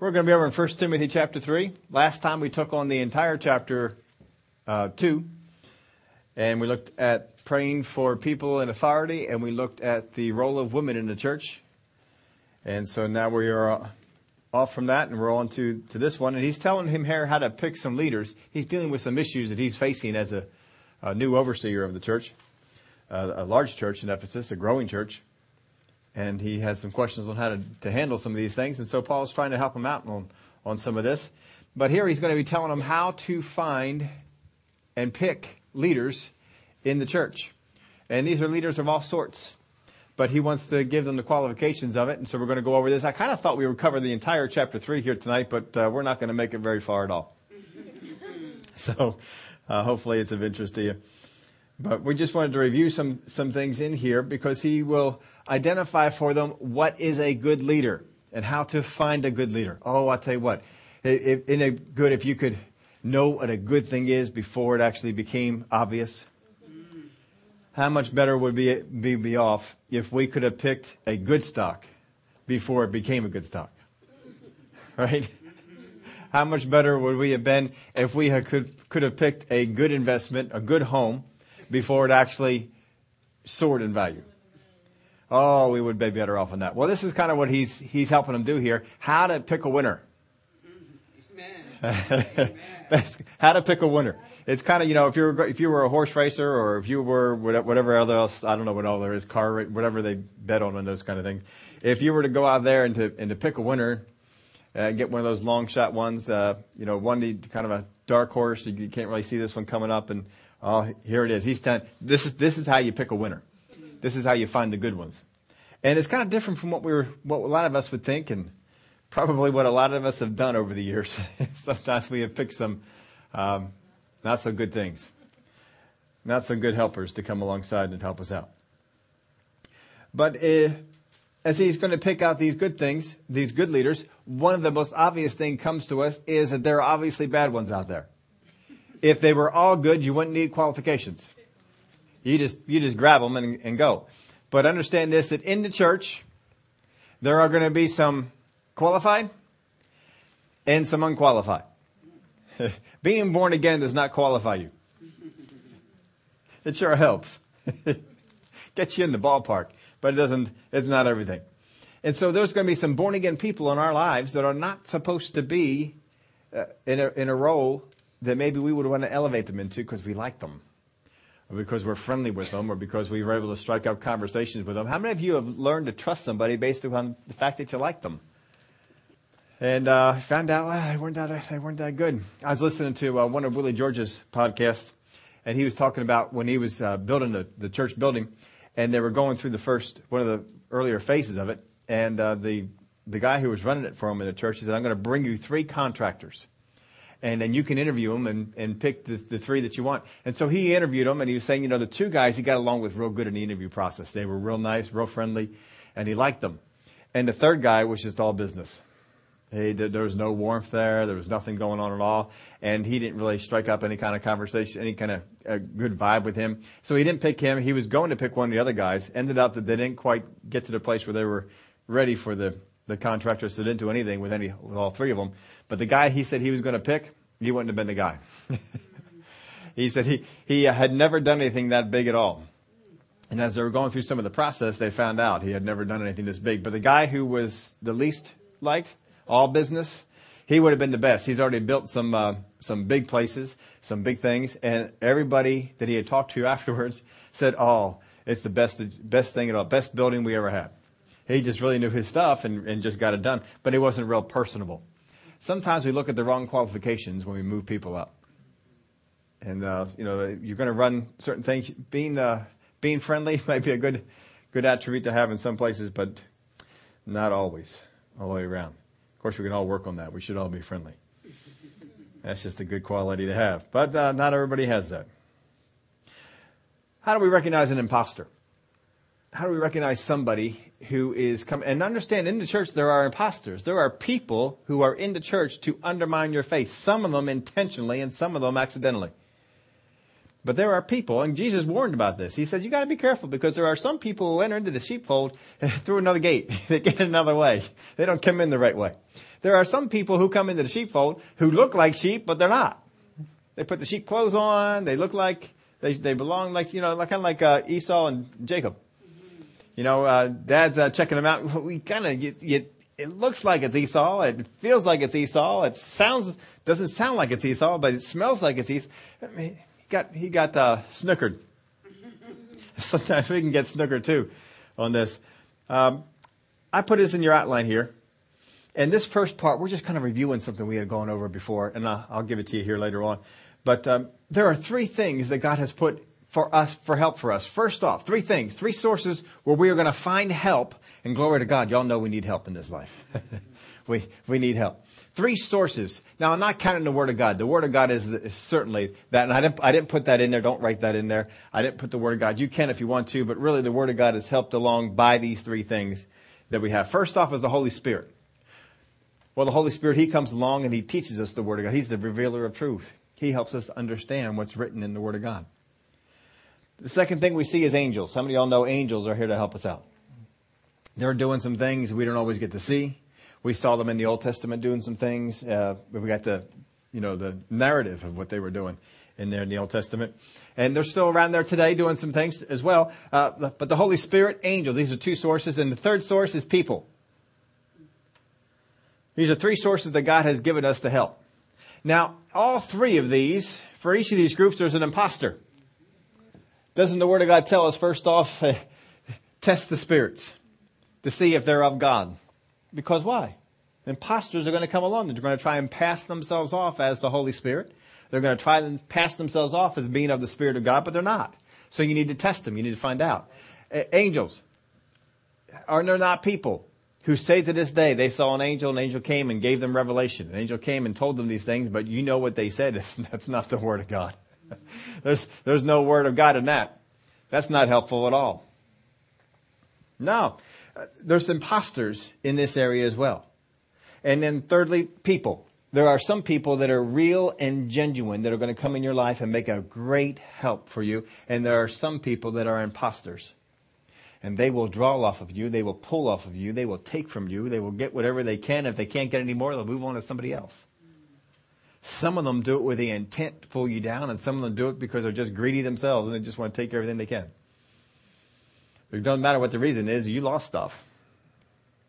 We're going to be over in 1 Timothy chapter 3. Last time we took on the entire chapter uh, 2, and we looked at praying for people in authority, and we looked at the role of women in the church. And so now we are uh, off from that, and we're on to, to this one. And he's telling him here how to pick some leaders. He's dealing with some issues that he's facing as a, a new overseer of the church, uh, a large church in Ephesus, a growing church and he has some questions on how to, to handle some of these things. And so Paul's trying to help him out on, on some of this. But here he's going to be telling him how to find and pick leaders in the church. And these are leaders of all sorts. But he wants to give them the qualifications of it. And so we're going to go over this. I kind of thought we would cover the entire chapter 3 here tonight, but uh, we're not going to make it very far at all. so uh, hopefully it's of interest to you. But we just wanted to review some, some things in here because he will identify for them what is a good leader and how to find a good leader. Oh, I'll tell you what, in a good, if you could know what a good thing is before it actually became obvious, how much better would we be, be off if we could have picked a good stock before it became a good stock? Right? How much better would we have been if we had, could, could have picked a good investment, a good home, before it actually soared in value? Oh, we would be better off on that. Well, this is kind of what he's, he's helping them do here. How to pick a winner. how to pick a winner. It's kind of, you know, if you were, if you were a horse racer or if you were whatever other else, I don't know what all there is, car, whatever they bet on and those kind of things. If you were to go out there and to, and to pick a winner, uh, get one of those long shot ones, uh, you know, one kind of a dark horse, you can't really see this one coming up and, oh, here it is. He's telling, this is, this is how you pick a winner. This is how you find the good ones. And it's kind of different from what we were, what a lot of us would think and probably what a lot of us have done over the years. Sometimes we have picked some, um, not so good things. Not so good helpers to come alongside and help us out. But uh, as he's going to pick out these good things, these good leaders, one of the most obvious thing comes to us is that there are obviously bad ones out there. If they were all good, you wouldn't need qualifications. You just, you just grab them and, and go. But understand this, that in the church, there are going to be some qualified and some unqualified. Being born again does not qualify you. It sure helps. Gets you in the ballpark, but it doesn't, it's not everything. And so there's going to be some born again people in our lives that are not supposed to be uh, in, a, in a role that maybe we would want to elevate them into because we like them or because we're friendly with them, or because we were able to strike up conversations with them. How many of you have learned to trust somebody based upon the fact that you like them? And uh, found out well, they weren't that they weren't that good. I was listening to uh, one of Willie George's podcasts, and he was talking about when he was uh, building the, the church building, and they were going through the first one of the earlier phases of it, and uh, the the guy who was running it for him in the church he said, "I'm going to bring you three contractors." And then you can interview them and, and pick the, the three that you want. And so he interviewed them and he was saying, you know, the two guys he got along with real good in the interview process. They were real nice, real friendly, and he liked them. And the third guy was just all business. He, there was no warmth there. There was nothing going on at all. And he didn't really strike up any kind of conversation, any kind of uh, good vibe with him. So he didn't pick him. He was going to pick one of the other guys. Ended up that they didn't quite get to the place where they were ready for the, the contractor to didn't do anything with any, with all three of them. But the guy he said he was going to pick, he wouldn't have been the guy. he said he, he had never done anything that big at all. And as they were going through some of the process, they found out he had never done anything this big. But the guy who was the least liked, all business, he would have been the best. He's already built some uh, some big places, some big things, and everybody that he had talked to afterwards said, "Oh, it's the best best thing at all, best building we ever had." He just really knew his stuff and, and just got it done, but he wasn't real personable sometimes we look at the wrong qualifications when we move people up. And, uh, you know, you're going to run certain things. Being, uh, being friendly might be a good, good attribute to have in some places, but not always, all the way around. Of course, we can all work on that. We should all be friendly. That's just a good quality to have. But uh, not everybody has that. How do we recognize an imposter? How do we recognize somebody who is coming and understand in the church there are imposters. There are people who are in the church to undermine your faith. Some of them intentionally and some of them accidentally. But there are people, and Jesus warned about this. He said, you gotta be careful because there are some people who enter into the sheepfold through another gate. they get another way. They don't come in the right way. There are some people who come into the sheepfold who look like sheep, but they're not. They put the sheep clothes on. They look like they they belong like you know like kind of like uh, Esau and Jacob. You know, uh, Dad's uh, checking them out. We kind of it looks like it's Esau. It feels like it's Esau. It sounds doesn't sound like it's Esau, but it smells like it's Esau. I mean, he got he got uh, snookered. Sometimes we can get snookered too on this. Um, I put this in your outline here. And this first part, we're just kind of reviewing something we had gone over before, and I'll, I'll give it to you here later on. But um, there are three things that God has put for us for help for us. First off, three things, three sources where we are going to find help. And glory to God, y'all know we need help in this life. we we need help. Three sources. Now, I'm not counting the Word of God. The Word of God is, is, certainly that, and I didn't I didn't put that in there. Don't write that in there. I didn't put the Word of God. You can if you want to, but really, the Word of God is helped along by these three things that we have. First off is the Holy Spirit. Well, the Holy Spirit, He comes along and He teaches us the Word of God. He's the revealer of truth. He helps us understand what's written in the Word of God. The second thing we see is angels. Some of y'all know angels are here to help us out. They're doing some things we don't always get to see. We saw them in the Old Testament doing some things. Uh, we got the, you know, the narrative of what they were doing in there in the Old Testament. And they're still around there today doing some things as well. Uh, but the Holy Spirit, angels, these are two sources. And the third source is people. These are three sources that God has given us to help. Now, all three of these, for each of these groups, there's an impostor. Doesn't the Word of God tell us, first off, test the spirits to see if they're of God? Because why? Imposters are going to come along. They're going to try and pass themselves off as the Holy Spirit. They're going to try and pass themselves off as being of the Spirit of God, but they're not. So you need to test them. You need to find out. Angels. Are there not people who say to this day they saw an angel, an angel came and gave them revelation. An angel came and told them these things, but you know what they said. That's not the word of God. there's, there's no word of God in that. That's not helpful at all. No. Uh, there's imposters in this area as well. And then thirdly, people. There are some people that are real and genuine that are going to come in your life and make a great help for you. And there are some people that are imposters and they will draw off of you. They will pull off of you. They will take from you. They will get whatever they can. If they can't get any more, they'll move on to somebody else. Some of them do it with the intent to pull you down, and some of them do it because they're just greedy themselves and they just want to take everything they can. It doesn't matter what the reason is, you lost stuff.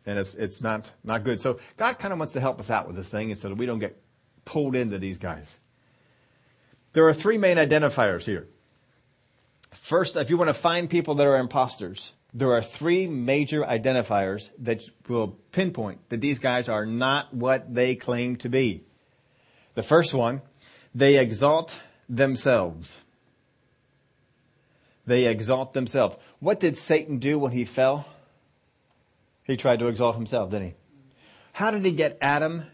And it's, it's not, not good. So God kind of wants to help us out with this thing and so that we don't get pulled into these guys. There are three main identifiers here. First, if you want to find people that are imposters, there are three major identifiers that will pinpoint that these guys are not what they claim to be. The first one, they exalt themselves. They exalt themselves. What did Satan do when he fell? He tried to exalt himself, didn't he? How did he get Adam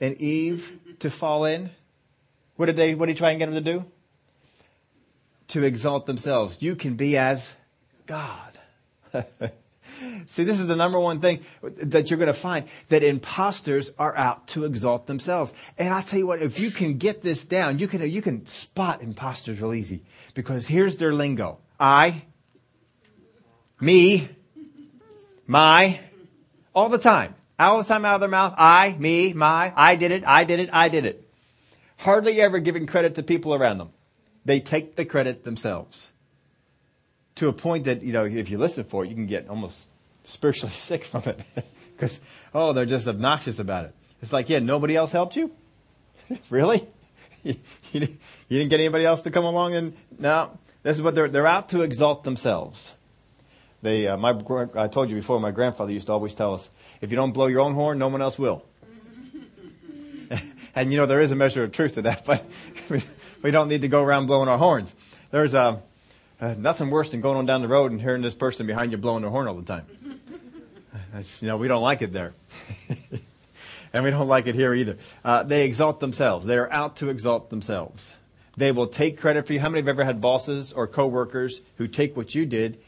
and Eve to fall in? What did they, what did he try and get them to do? To exalt themselves. You can be as God. See, this is the number one thing that you're going to find that imposters are out to exalt themselves. And I tell you what, if you can get this down, you can you can spot imposters real easy because here's their lingo: I, me, my, all the time, all the time out of their mouth. I, me, my, I did it, I did it, I did it. Hardly ever giving credit to people around them. They take the credit themselves to a point that, you know, if you listen for it, you can get almost spiritually sick from it. Because, oh, they're just obnoxious about it. It's like, yeah, nobody else helped you? really? You, you, didn't get anybody else to come along and, no, this is what they're, they're out to exalt themselves. They, uh, my, I told you before, my grandfather used to always tell us, if you don't blow your own horn, no one else will. and you know, there is a measure of truth to that, but we, we don't need to go around blowing our horns. There's a, uh, nothing worse than going on down the road and hearing this person behind you blowing their horn all the time. That's, you know, we don't like it there. and we don't like it here either. Uh, they exalt themselves. They are out to exalt themselves. They will take credit for you. How many have ever had bosses or coworkers who take what you did,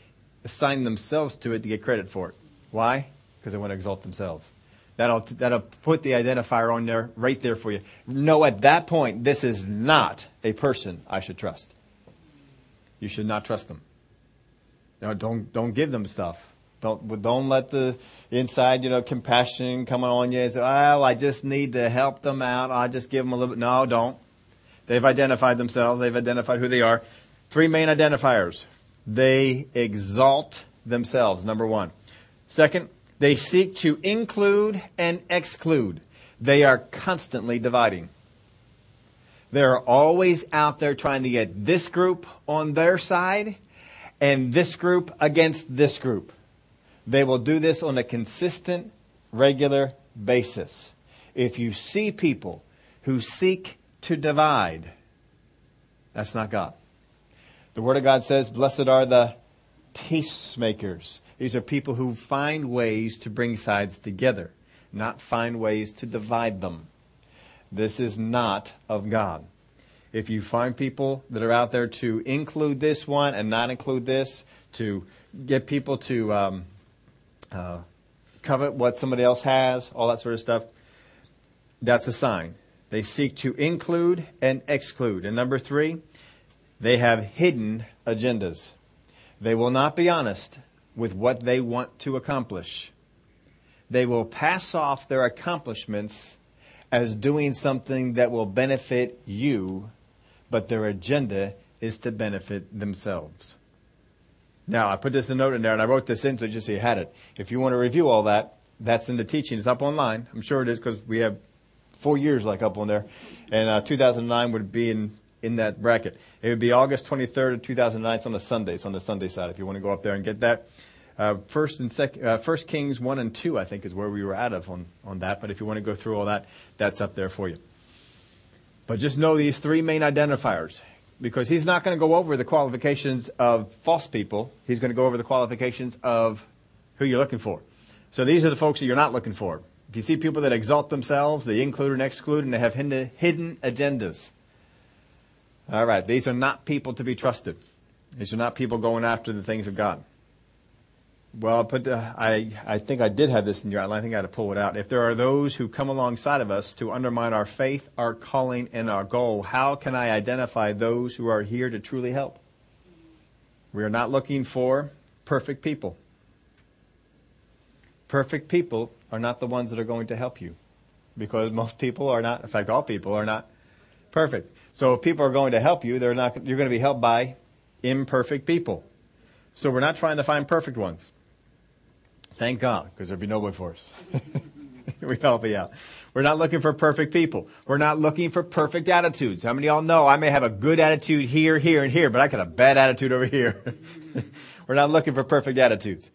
assign themselves to it to get credit for it? Why? Because they want to exalt themselves. That'll, that'll put the identifier on there, right there for you. No, at that point, this is not a person I should trust. You should not trust them. Don't don't give them stuff. Don't don't let the inside, you know, compassion come on you and say, "Oh, I just need to help them out. I just give them a little bit." No, don't. They've identified themselves. They've identified who they are. Three main identifiers. They exalt themselves. Number one. Second, they seek to include and exclude. They are constantly dividing. They're always out there trying to get this group on their side and this group against this group. They will do this on a consistent, regular basis. If you see people who seek to divide, that's not God. The Word of God says, Blessed are the peacemakers. These are people who find ways to bring sides together, not find ways to divide them. This is not of God. If you find people that are out there to include this one and not include this, to get people to um, uh, covet what somebody else has, all that sort of stuff, that's a sign. They seek to include and exclude. And number three, they have hidden agendas. They will not be honest with what they want to accomplish. They will pass off their accomplishments as doing something that will benefit you, but their agenda is to benefit themselves. Now, I put this in a note in there, and I wrote this in so just so you had it. If you want to review all that, that's in the teaching. It's up online. I'm sure it is because we have four years like up on there. And uh, 2009 would be in, in that bracket. It would be August 23rd of 2009. It's on the Sunday. It's on the Sunday side if you want to go up there and get that. Uh, first and second, uh, First Kings one and two, I think, is where we were out of on on that. But if you want to go through all that, that's up there for you. But just know these three main identifiers, because he's not going to go over the qualifications of false people. He's going to go over the qualifications of who you're looking for. So these are the folks that you're not looking for. If you see people that exalt themselves, they include and exclude, and they have hidden agendas. All right, these are not people to be trusted. These are not people going after the things of God. Well, but uh, I, I think I did have this in your outline. I think I had to pull it out. If there are those who come alongside of us to undermine our faith, our calling, and our goal, how can I identify those who are here to truly help? We are not looking for perfect people. Perfect people are not the ones that are going to help you because most people are not, in fact, all people are not perfect. So if people are going to help you, they're not, you're going to be helped by imperfect people. So we're not trying to find perfect ones. Thank God, because there'd be no way for us. We'd all be out. We're not looking for perfect people. We're not looking for perfect attitudes. How many of y'all know I may have a good attitude here, here, and here, but I got a bad attitude over here. We're not looking for perfect attitudes.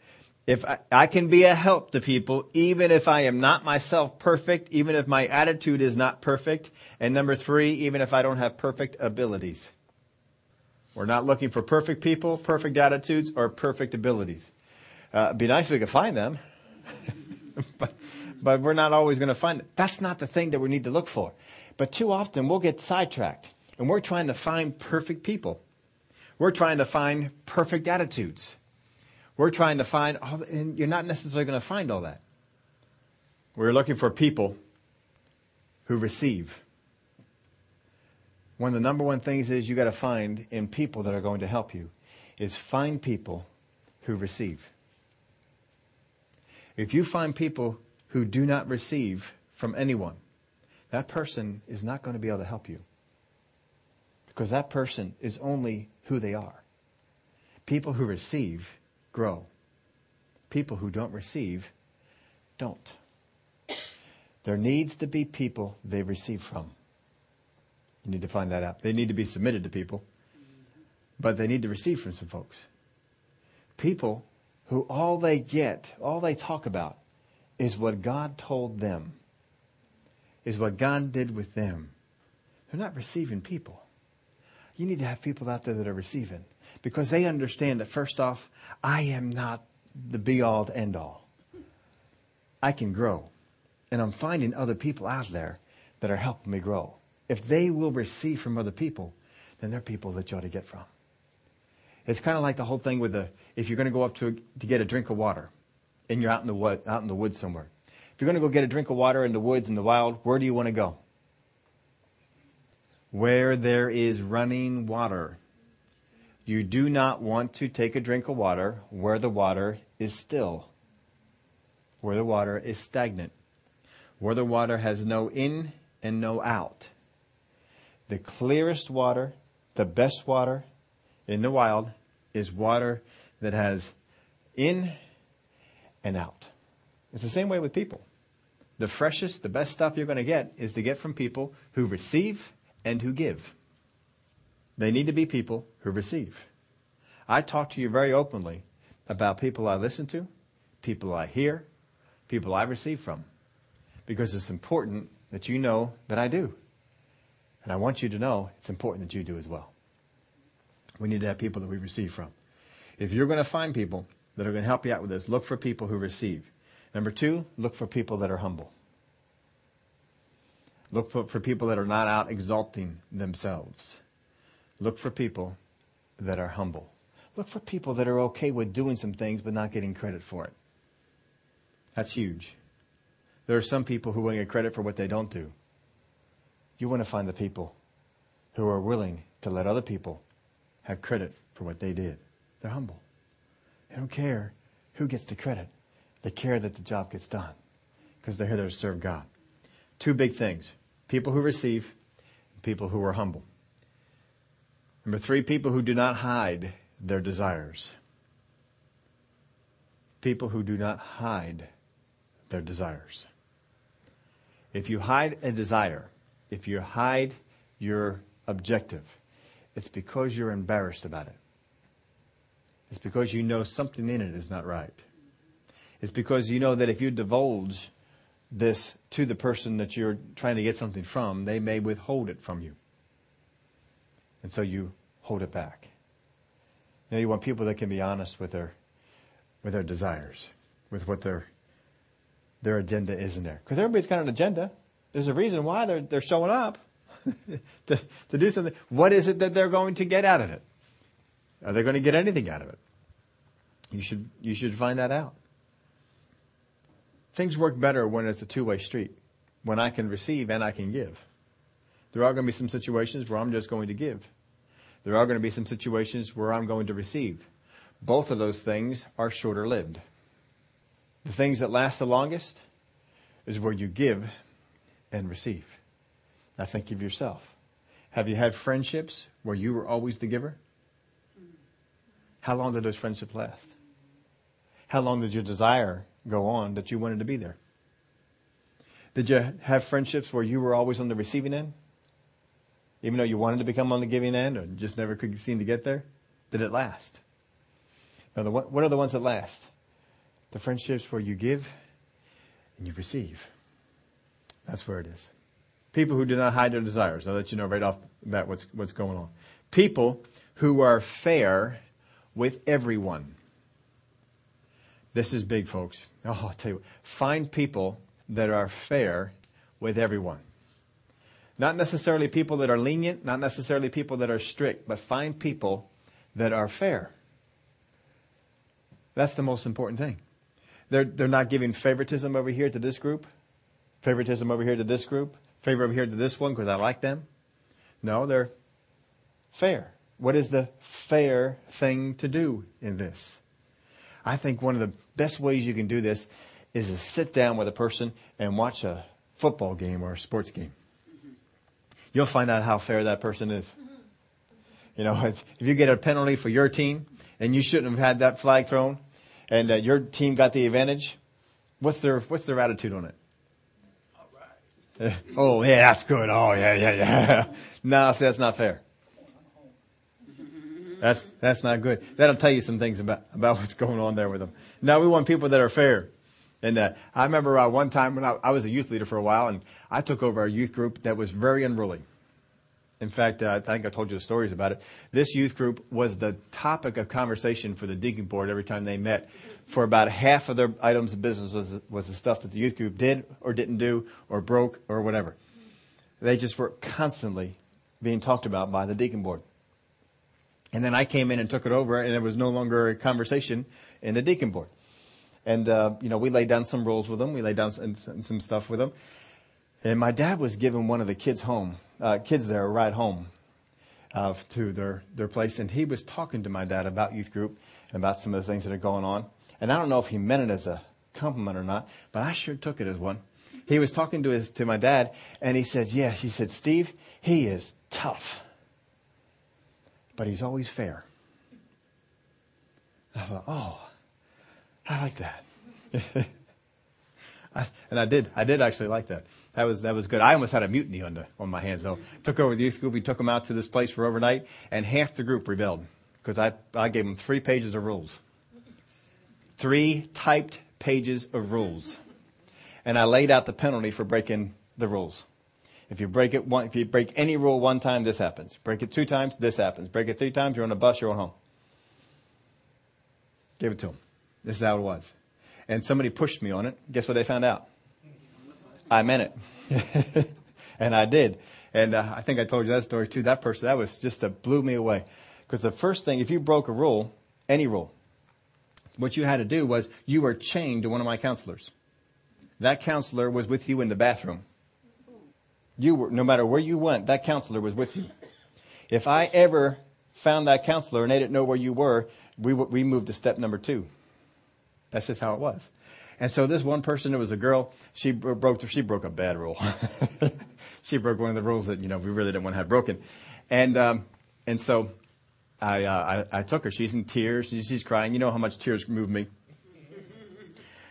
If I, I, can be a help to people, even if I am not myself perfect, even if my attitude is not perfect, and number three, even if I don't have perfect abilities. We're not looking for perfect people, perfect attitudes, or perfect abilities. Uh, it'd be nice if we could find them, but, but we're not always going to find it. That's not the thing that we need to look for. But too often we'll get sidetracked and we're trying to find perfect people. We're trying to find perfect attitudes. We're trying to find, all, and you're not necessarily going to find all that. We're looking for people who receive. One of the number one things is you got to find in people that are going to help you is find people who receive. If you find people who do not receive from anyone, that person is not going to be able to help you. Because that person is only who they are. People who receive grow. People who don't receive don't. There needs to be people they receive from. You need to find that out. They need to be submitted to people, but they need to receive from some folks. People who all they get, all they talk about, is what God told them, is what God did with them. They're not receiving people. You need to have people out there that are receiving because they understand that first off, I am not the be all to end all. I can grow. And I'm finding other people out there that are helping me grow. If they will receive from other people, then they're people that you ought to get from. It's kind of like the whole thing with the if you're going to go up to to get a drink of water, and you're out in the out in the woods somewhere. If you're going to go get a drink of water in the woods in the wild, where do you want to go? Where there is running water. You do not want to take a drink of water where the water is still, where the water is stagnant, where the water has no in and no out. The clearest water, the best water in the wild is water that has in and out. It's the same way with people. The freshest, the best stuff you're going to get is to get from people who receive and who give. They need to be people who receive. I talk to you very openly about people I listen to, people I hear, people I receive from, because it's important that you know that I do. And I want you to know it's important that you do as well. We need to have people that we receive from. If you're going to find people that are going to help you out with this, look for people who receive. Number two, look for people that are humble. Look for, for people that are not out exalting themselves. Look for people that are humble. Look for people that are okay with doing some things but not getting credit for it. That's huge. There are some people who to get credit for what they don't do. You want to find the people who are willing to let other people have credit for what they did. They're humble. They don't care who gets the credit. They care that the job gets done because they're here to serve God. Two big things people who receive, people who are humble. Number three, people who do not hide their desires. People who do not hide their desires. If you hide a desire, if you hide your objective, it's because you're embarrassed about it. It's because you know something in it is not right. It's because you know that if you divulge this to the person that you're trying to get something from, they may withhold it from you. And so you hold it back. You, you want people that can be honest with their with their desires, with what their their agenda is in there. Because everybody's got an agenda. There's a reason why they're they're showing up to, to do something. What is it that they're going to get out of it? Are they going to get anything out of it? You should you should find that out. Things work better when it's a two-way street, when I can receive and I can give. There are going to be some situations where I'm just going to give. There are going to be some situations where I'm going to receive. Both of those things are shorter lived. The things that last the longest is where you give and receive. Now think of yourself. Have you had friendships where you were always the giver? How long did those friendships last? How long did your desire go on that you wanted to be there? Did you have friendships where you were always on the receiving end? Even though you wanted to become on the giving end or just never could seem to get there? Did it last? Now, the, what are the ones that last? The friendships where you give and you receive. That's where it is. People who do not hide their desires. I'll let you know right off the bat what's, what's going on. People who are fair with everyone. This is big, folks. Oh, I'll tell you, find people that are fair with everyone. Not necessarily people that are lenient, not necessarily people that are strict, but find people that are fair. That's the most important thing. They're, they're not giving favoritism over here to this group, favoritism over here to this group, favor over here to this one because I like them. No, they're fair. What is the fair thing to do in this? I think one of the best ways you can do this is to sit down with a person and watch a football game or a sports game. You'll find out how fair that person is. You know, if, if you get a penalty for your team and you shouldn't have had that flag thrown and uh, your team got the advantage, what's their, what's their attitude on it? oh, yeah, that's good. Oh, yeah, yeah, yeah. no, see, that's not fair. That's, that's not good. That'll tell you some things about, about what's going on there with them. Now we want people that are fair. And uh, I remember uh, one time when I, I, was a youth leader for a while, and I took over a youth group that was very unruly. In fact, uh, I think I told you the stories about it. This youth group was the topic of conversation for the deacon board every time they met. For about half of their items of business was, was the stuff that the youth group did or didn't do or broke or whatever. They just were constantly being talked about by the deacon board. And then I came in and took it over, and it was no longer a conversation in the deacon board. And, uh, you know, we laid down some rules with them. We laid down some, some stuff with them. And my dad was giving one of the kids home, uh, kids there a ride home. uh, to their, their place, and he was talking to my dad about youth group and about some of the things that are going on. And I don't know if he meant it as a compliment or not, but I sure took it as one. He was talking to his to my dad, and he said, "Yeah," he said, "Steve, he is tough, but he's always fair." And I thought, "Oh, I like that." I, and I did. I did actually like that. That was that was good. I almost had a mutiny on the on my hands though. Took over the youth group. We took them out to this place for overnight, and half the group rebelled because I I gave them three pages of rules, three typed pages of rules, and I laid out the penalty for breaking the rules. If you break it one, if you break any rule one time, this happens. Break it two times, this happens. Break it three times, you're on a bus, you're on home. Give it to them. This is how it was. And somebody pushed me on it. Guess what they found out? I meant it. and I did. And uh, I think I told you that story too. That person, that was just that blew me away. Because the first thing, if you broke a rule, any rule, what you had to do was you were chained to one of my counselors. That counselor was with you in the bathroom. You were, no matter where you went, that counselor was with you. If I ever found that counselor and they didn't know where you were, we, we moved to step number two. That's just how it was. And so this one person, it was a girl, she broke, she broke a bad rule. she broke one of the rules that, you know, we really didn't want to have broken. And, um, and so I, uh, I, I, took her. She's in tears. She's crying. You know how much tears move me.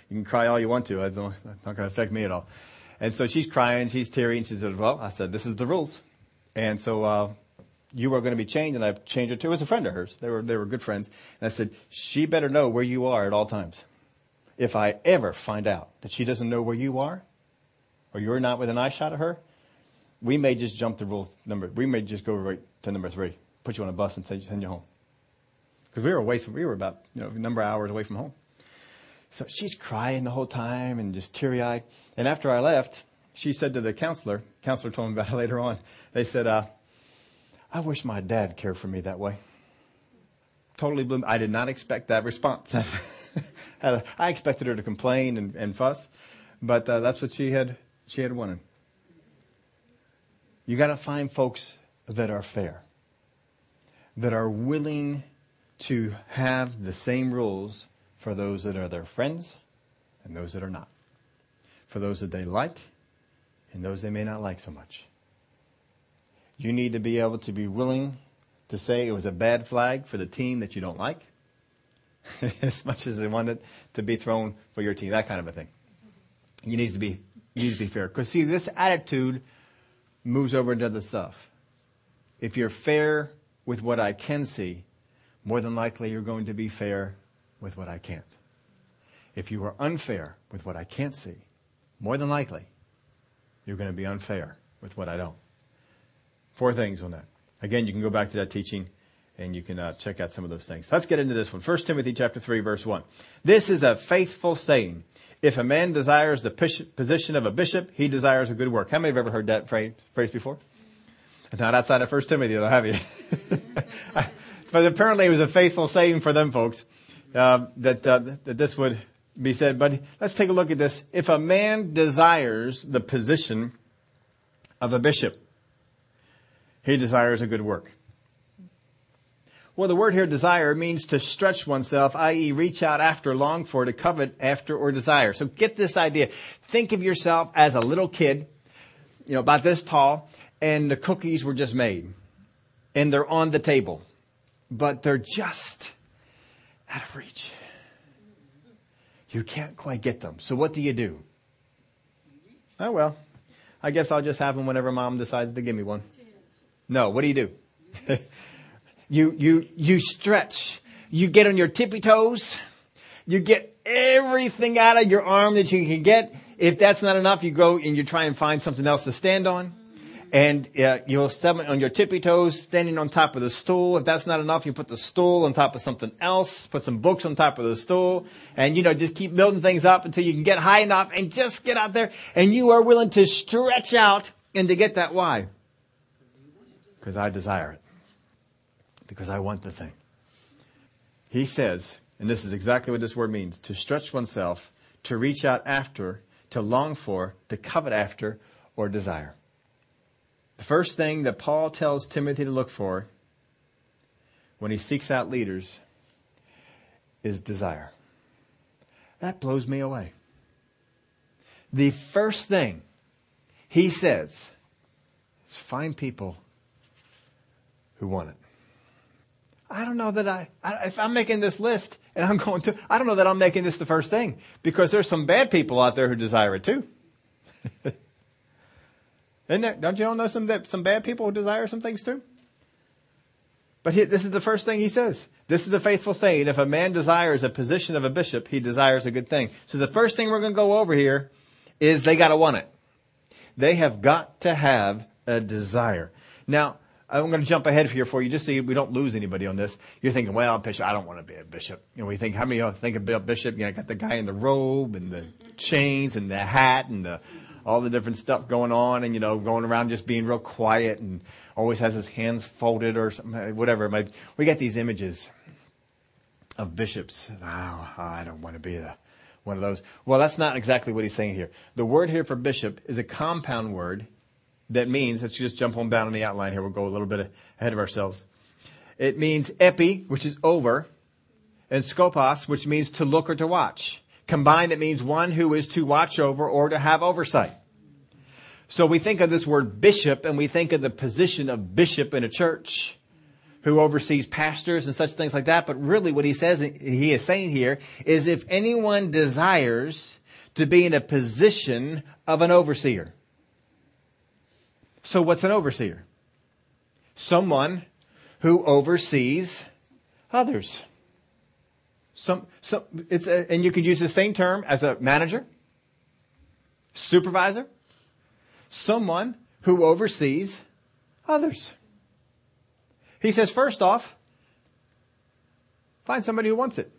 You can cry all you want to. It's not going to affect me at all. And so she's crying. She's teary. And she said, well, I said, this is the rules. And so, uh, you are going to be changed. And I've changed her to, it was a friend of hers. They were, they were good friends. And I said, she better know where you are at all times if I ever find out that she doesn't know where you are, or you're not within eye shot of her, we may just jump the rule number. We may just go right to number three, put you on a bus and send you home. Because we were away we were about you know a number of hours away from home. So she's crying the whole time and just teary eyed. And after I left, she said to the counselor, counselor told me about it later on. They said, uh, "I wish my dad cared for me that way." Totally blew. I did not expect that response. I expected her to complain and, and fuss, but uh, that's what she had she had wanted. You got to find folks that are fair, that are willing to have the same rules for those that are their friends and those that are not, for those that they like and those they may not like so much. You need to be able to be willing to say it was a bad flag for the team that you don't like as much as they want it to be thrown for your team, that kind of a thing. You need to be, you need to be fair. Because see, this attitude moves over into other stuff. If you're fair with what I can see, more than likely you're going to be fair with what I can't. If you are unfair with what I can't see, more than likely you're going to be unfair with what I don't. Four things on that. Again, you can go back to that teaching and you can uh, check out some of those things. Let's get into this one. 1 Timothy chapter 3 verse 1. This is a faithful saying. If a man desires the position of a bishop, he desires a good work. How many have ever heard that phrase, before? Not outside of 1 Timothy though, have you? but apparently it was a faithful saying for them folks, uh, that, uh, that this would be said. But let's take a look at this. If a man desires the position of a bishop, he desires a good work. Well, the word here desire means to stretch oneself, i.e. reach out after, long for, to covet after, or desire. So get this idea. Think of yourself as a little kid, you know, about this tall, and the cookies were just made. And they're on the table. But they're just out of reach. You can't quite get them. So what do you do? Oh well, I guess I'll just have them whenever mom decides to give me one. No, what do you do? You, you, you stretch. You get on your tippy toes. You get everything out of your arm that you can get. If that's not enough, you go and you try and find something else to stand on. And uh, you'll stand on your tippy toes, standing on top of the stool. If that's not enough, you put the stool on top of something else, put some books on top of the stool, and you know, just keep building things up until you can get high enough and just get out there. And you are willing to stretch out and to get that. Why? Because I desire it because I want the thing. He says, and this is exactly what this word means, to stretch oneself, to reach out after, to long for, to covet after, or desire. The first thing that Paul tells Timothy to look for when he seeks out leaders is desire. That blows me away. The first thing he says is find people who want it. I don't know that I, I, if I'm making this list and I'm going to, I don't know that I'm making this the first thing because there's some bad people out there who desire it too. Isn't there, don't you all know some, that some bad people desire some things too? But he, this is the first thing he says. This is the faithful saying. If a man desires a position of a bishop, he desires a good thing. So the first thing we're going to go over here is they got to want it. They have got to have a desire. Now, I'm going to jump ahead here for you just so we don't lose anybody on this. You're thinking, well, bishop, I don't want to be a bishop. You know, we think, how many of you think about bishop? You know, got the guy in the robe and the chains and the hat and the, all the different stuff going on and, you know, going around just being real quiet and always has his hands folded or something, whatever. We got these images of bishops. Oh, I don't want to be one of those. Well, that's not exactly what he's saying here. The word here for bishop is a compound word that means, let's just jump on down in the outline here. We'll go a little bit ahead of ourselves. It means epi, which is over, and skopos, which means to look or to watch. Combined, it means one who is to watch over or to have oversight. So we think of this word bishop and we think of the position of bishop in a church who oversees pastors and such things like that. But really what he says, he is saying here is if anyone desires to be in a position of an overseer. So what's an overseer? Someone who oversees others. Some, some, it's a, and you can use the same term as a manager, supervisor, someone who oversees others. He says, first off, find somebody who wants it.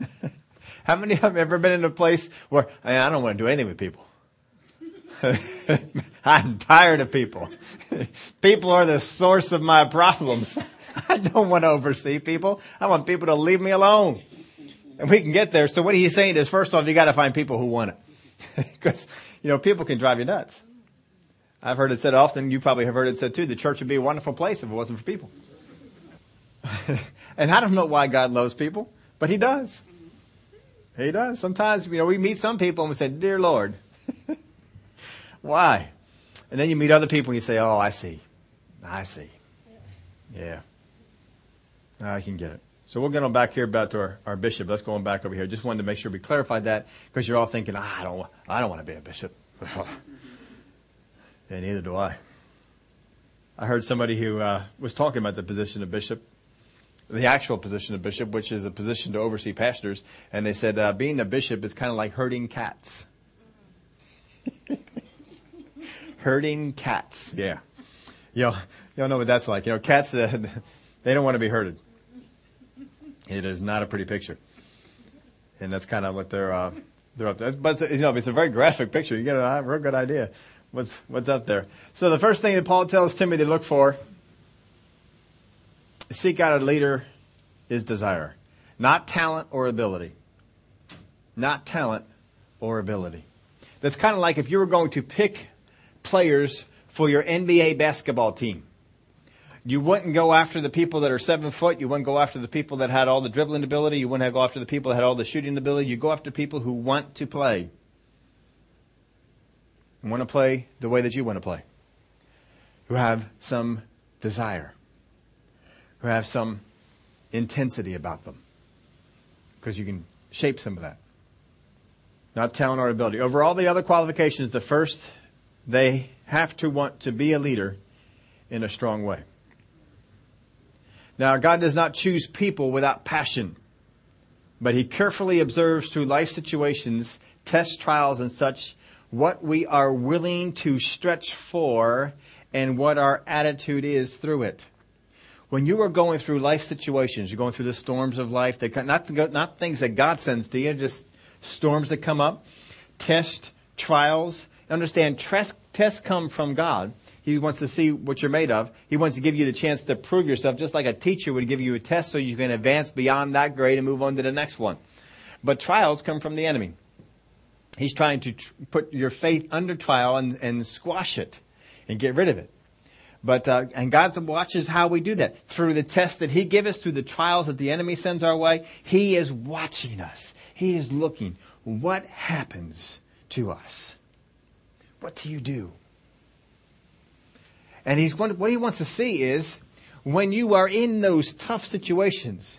How many have ever been in a place where I don't want to do anything with people? I'm tired of people. people are the source of my problems. I don't want to oversee people. I want people to leave me alone. And we can get there. So what he's saying is, first off, you got to find people who want it. Because, you know, people can drive you nuts. I've heard it said often, you probably have heard it said too, the church would be a wonderful place if it wasn't for people. and I don't know why God loves people, but he does. He does. Sometimes, you know, we meet some people and we say, Dear Lord, why? And then you meet other people and you say, Oh, I see. I see. Yeah. I can get it. So we'll get on back here back to our, our bishop. Let's go on back over here. Just wanted to make sure we clarified that because you're all thinking, ah, I don't, I don't want to be a bishop. and neither do I. I heard somebody who uh, was talking about the position of bishop, the actual position of bishop, which is a position to oversee pastors, and they said uh, being a bishop is kind of like herding cats. herding cats, yeah. Y'all, y'all know what that's like. You know, cats, uh, they don't want to be herded. It is not a pretty picture. And that's kind of what they're, uh, they're up to. But, you know, it's a very graphic picture. You get a real good idea what's, what's up there. So the first thing that Paul tells Timothy to look for, seek out a leader, is desire. Not talent or ability. Not talent or ability. That's kind of like if you were going to pick players for your NBA basketball team. You wouldn't go after the people that are seven foot. You wouldn't go after the people that had all the dribbling ability. You wouldn't go after the people that had all the shooting ability. You go after people who want to play. And want to play the way that you want to play. Who have some desire. Who have some intensity about them. Because you can shape some of that. Not talent or ability. Over all the other qualifications, the first, they have to want to be a leader in a strong way. Now, God does not choose people without passion, but He carefully observes through life situations, tests, trials, and such what we are willing to stretch for and what our attitude is through it. When you are going through life situations, you're going through the storms of life, that not, not things that God sends to you, just storms that come up, tests, trials. Understand, tests come from God. He wants to see what you're made of. He wants to give you the chance to prove yourself, just like a teacher would give you a test so you can advance beyond that grade and move on to the next one. But trials come from the enemy. He's trying to tr- put your faith under trial and, and squash it. and get rid of it. But uh, and God watches how we do that through the tests that He gives us, through the trials that the enemy sends our way. He is watching us. He is looking. What happens to us? What do you do? And he's what he wants to see is when you are in those tough situations,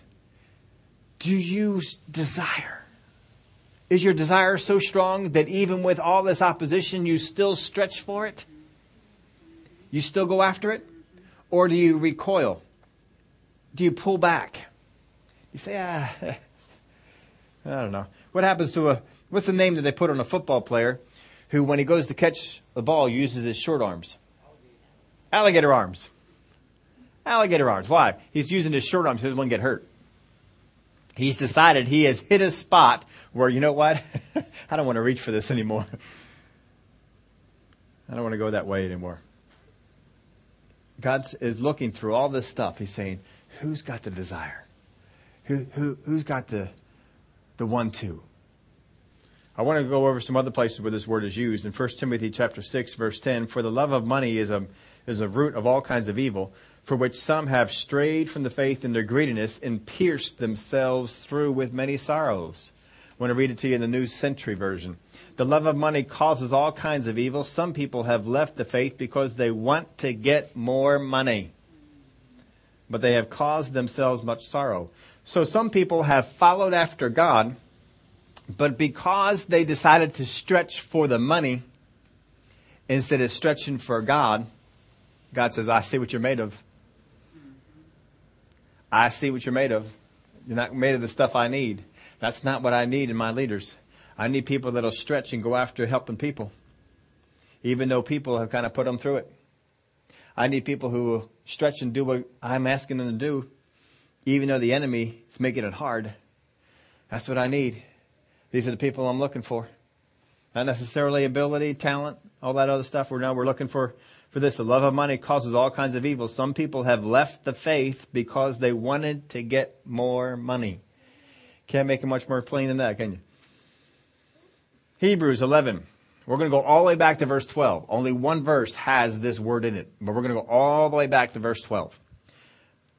do you desire? Is your desire so strong that even with all this opposition, you still stretch for it? You still go after it? Or do you recoil? Do you pull back? You say, ah, I don't know. What happens to a, what's the name that they put on a football player who, when he goes to catch the ball, uses his short arms? Alligator arms. Alligator arms. Why? He's using his short arms so he doesn't get hurt. He's decided he has hit a spot where, you know what? I don't want to reach for this anymore. I don't want to go that way anymore. God is looking through all this stuff. He's saying, who's got the desire? Who, who, who's got the, the one two? I want to go over some other places where this word is used. In 1 Timothy chapter 6 verse 10, for the love of money is a, is a root of all kinds of evil, for which some have strayed from the faith in their greediness and pierced themselves through with many sorrows. I want to read it to you in the New Century Version. The love of money causes all kinds of evil. Some people have left the faith because they want to get more money. But they have caused themselves much sorrow. So some people have followed after God, but because they decided to stretch for the money instead of stretching for God, God says, I see what you're made of. I see what you're made of. You're not made of the stuff I need. That's not what I need in my leaders. I need people that'll stretch and go after helping people, even though people have kind of put them through it. I need people who will stretch and do what I'm asking them to do, even though the enemy is making it hard. That's what I need. These are the people I'm looking for. Not necessarily ability, talent, all that other stuff. We're now we're looking for for this. The love of money causes all kinds of evil. Some people have left the faith because they wanted to get more money. Can't make it much more plain than that, can you? Hebrews 11. We're going to go all the way back to verse 12. Only one verse has this word in it, but we're going to go all the way back to verse 12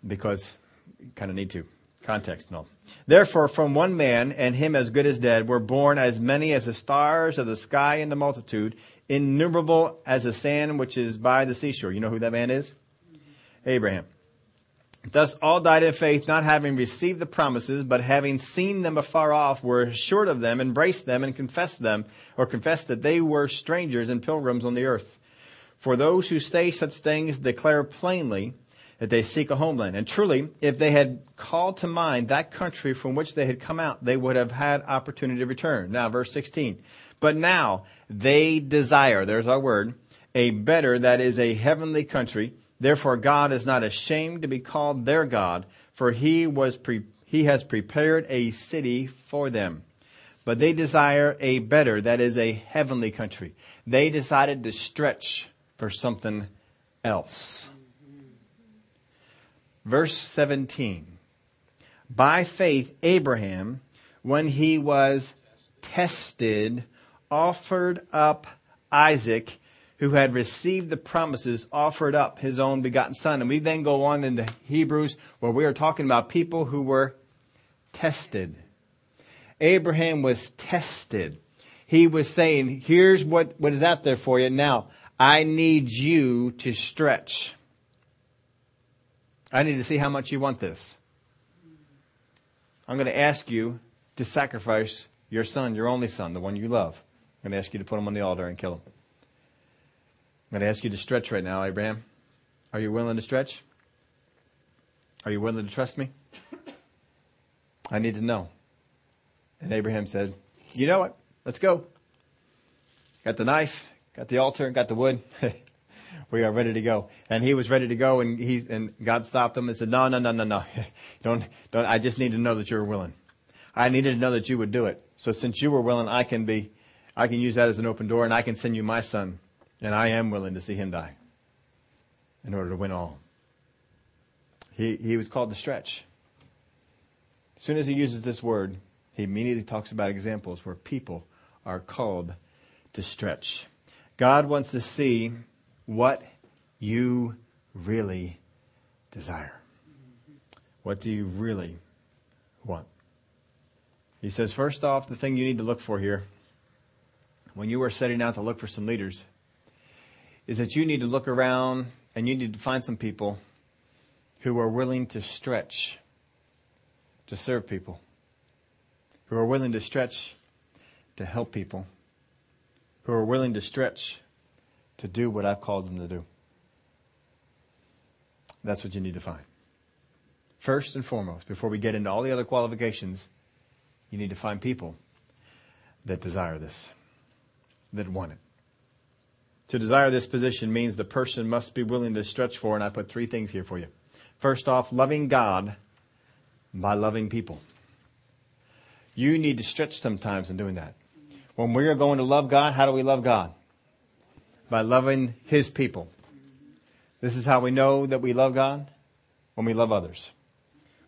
because you kind of need to. Context and. Therefore, from one man, and him as good as dead, were born as many as the stars of the sky in the multitude, innumerable as the sand which is by the seashore. You know who that man is? Abraham. Thus all died in faith, not having received the promises, but having seen them afar off, were assured of them, embraced them, and confessed them, or confessed that they were strangers and pilgrims on the earth. For those who say such things declare plainly that they seek a homeland. And truly, if they had called to mind that country from which they had come out, they would have had opportunity to return. Now, verse 16. But now they desire, there's our word, a better, that is a heavenly country. Therefore God is not ashamed to be called their God, for he was pre- he has prepared a city for them. But they desire a better, that is a heavenly country. They decided to stretch for something else. Verse 17. By faith, Abraham, when he was tested, offered up Isaac, who had received the promises, offered up his own begotten son. And we then go on into Hebrews where we are talking about people who were tested. Abraham was tested. He was saying, here's what, what is out there for you. Now, I need you to stretch. I need to see how much you want this. I'm going to ask you to sacrifice your son, your only son, the one you love. I'm going to ask you to put him on the altar and kill him. I'm going to ask you to stretch right now, Abraham. Are you willing to stretch? Are you willing to trust me? I need to know. And Abraham said, You know what? Let's go. Got the knife, got the altar, got the wood. we are ready to go. And he was ready to go and he, and God stopped him and said, no, no, no, no, no. don't, don't, I just need to know that you're willing. I needed to know that you would do it. So since you were willing, I can be, I can use that as an open door and I can send you my son. And I am willing to see him die in order to win all. He, he was called to stretch. As soon as he uses this word, he immediately talks about examples where people are called to stretch. God wants to see what you really desire. What do you really want? He says, first off, the thing you need to look for here, when you are setting out to look for some leaders, is that you need to look around and you need to find some people who are willing to stretch to serve people, who are willing to stretch to help people, who are willing to stretch to do what I've called them to do. That's what you need to find. First and foremost, before we get into all the other qualifications, you need to find people that desire this, that want it. To desire this position means the person must be willing to stretch for, and I put three things here for you. First off, loving God by loving people. You need to stretch sometimes in doing that. When we are going to love God, how do we love God? By loving His people. This is how we know that we love God when we love others.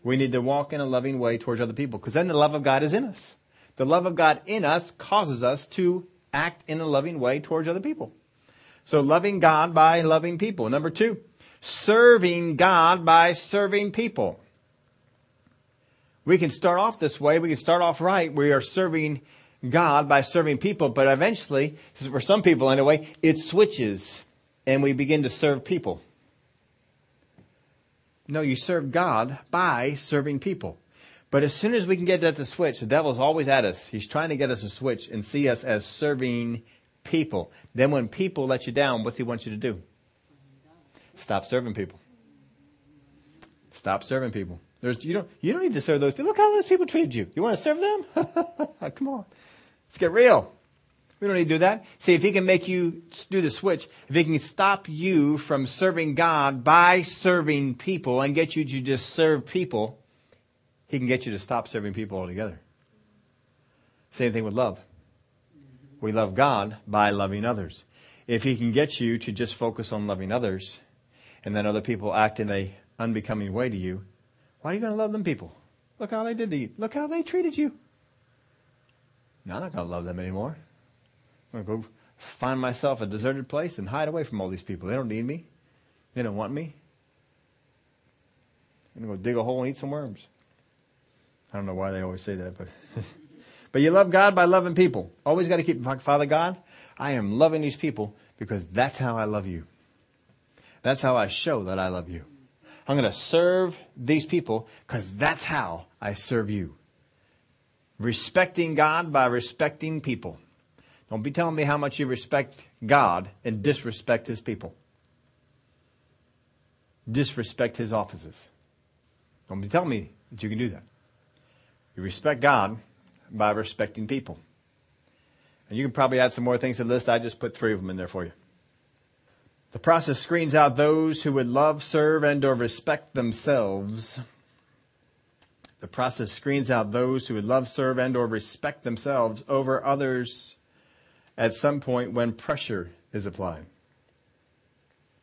We need to walk in a loving way towards other people because then the love of God is in us. The love of God in us causes us to act in a loving way towards other people. So loving God by loving people. Number two, serving God by serving people. We can start off this way. We can start off right. We are serving God by serving people, but eventually, for some people anyway, it switches and we begin to serve people. No, you serve God by serving people. But as soon as we can get that to switch, the devil's always at us. He's trying to get us to switch and see us as serving people. Then when people let you down, what's he want you to do? Stop serving people. Stop serving people. There's, you don't, you don't need to serve those people. Look how those people treated you. You want to serve them? Come on. Let's get real. We don't need to do that. See, if he can make you do the switch, if he can stop you from serving God by serving people and get you to just serve people, he can get you to stop serving people altogether. Same thing with love. We love God by loving others. If he can get you to just focus on loving others and then other people act in a unbecoming way to you, why are you going to love them people? Look how they did to you. Look how they treated you. I'm not going to love them anymore. I'm going to go find myself a deserted place and hide away from all these people. They don't need me. They don't want me. I'm going to go dig a hole and eat some worms. I don't know why they always say that, but but you love God by loving people. Always got to keep Father God. I am loving these people because that's how I love you. That's how I show that I love you. I'm going to serve these people because that's how I serve you. Respecting God by respecting people. Don't be telling me how much you respect God and disrespect His people. Disrespect His offices. Don't be telling me that you can do that. You respect God by respecting people. And you can probably add some more things to the list. I just put three of them in there for you. The process screens out those who would love, serve, and or respect themselves. The process screens out those who would love, serve, and or respect themselves over others at some point when pressure is applied.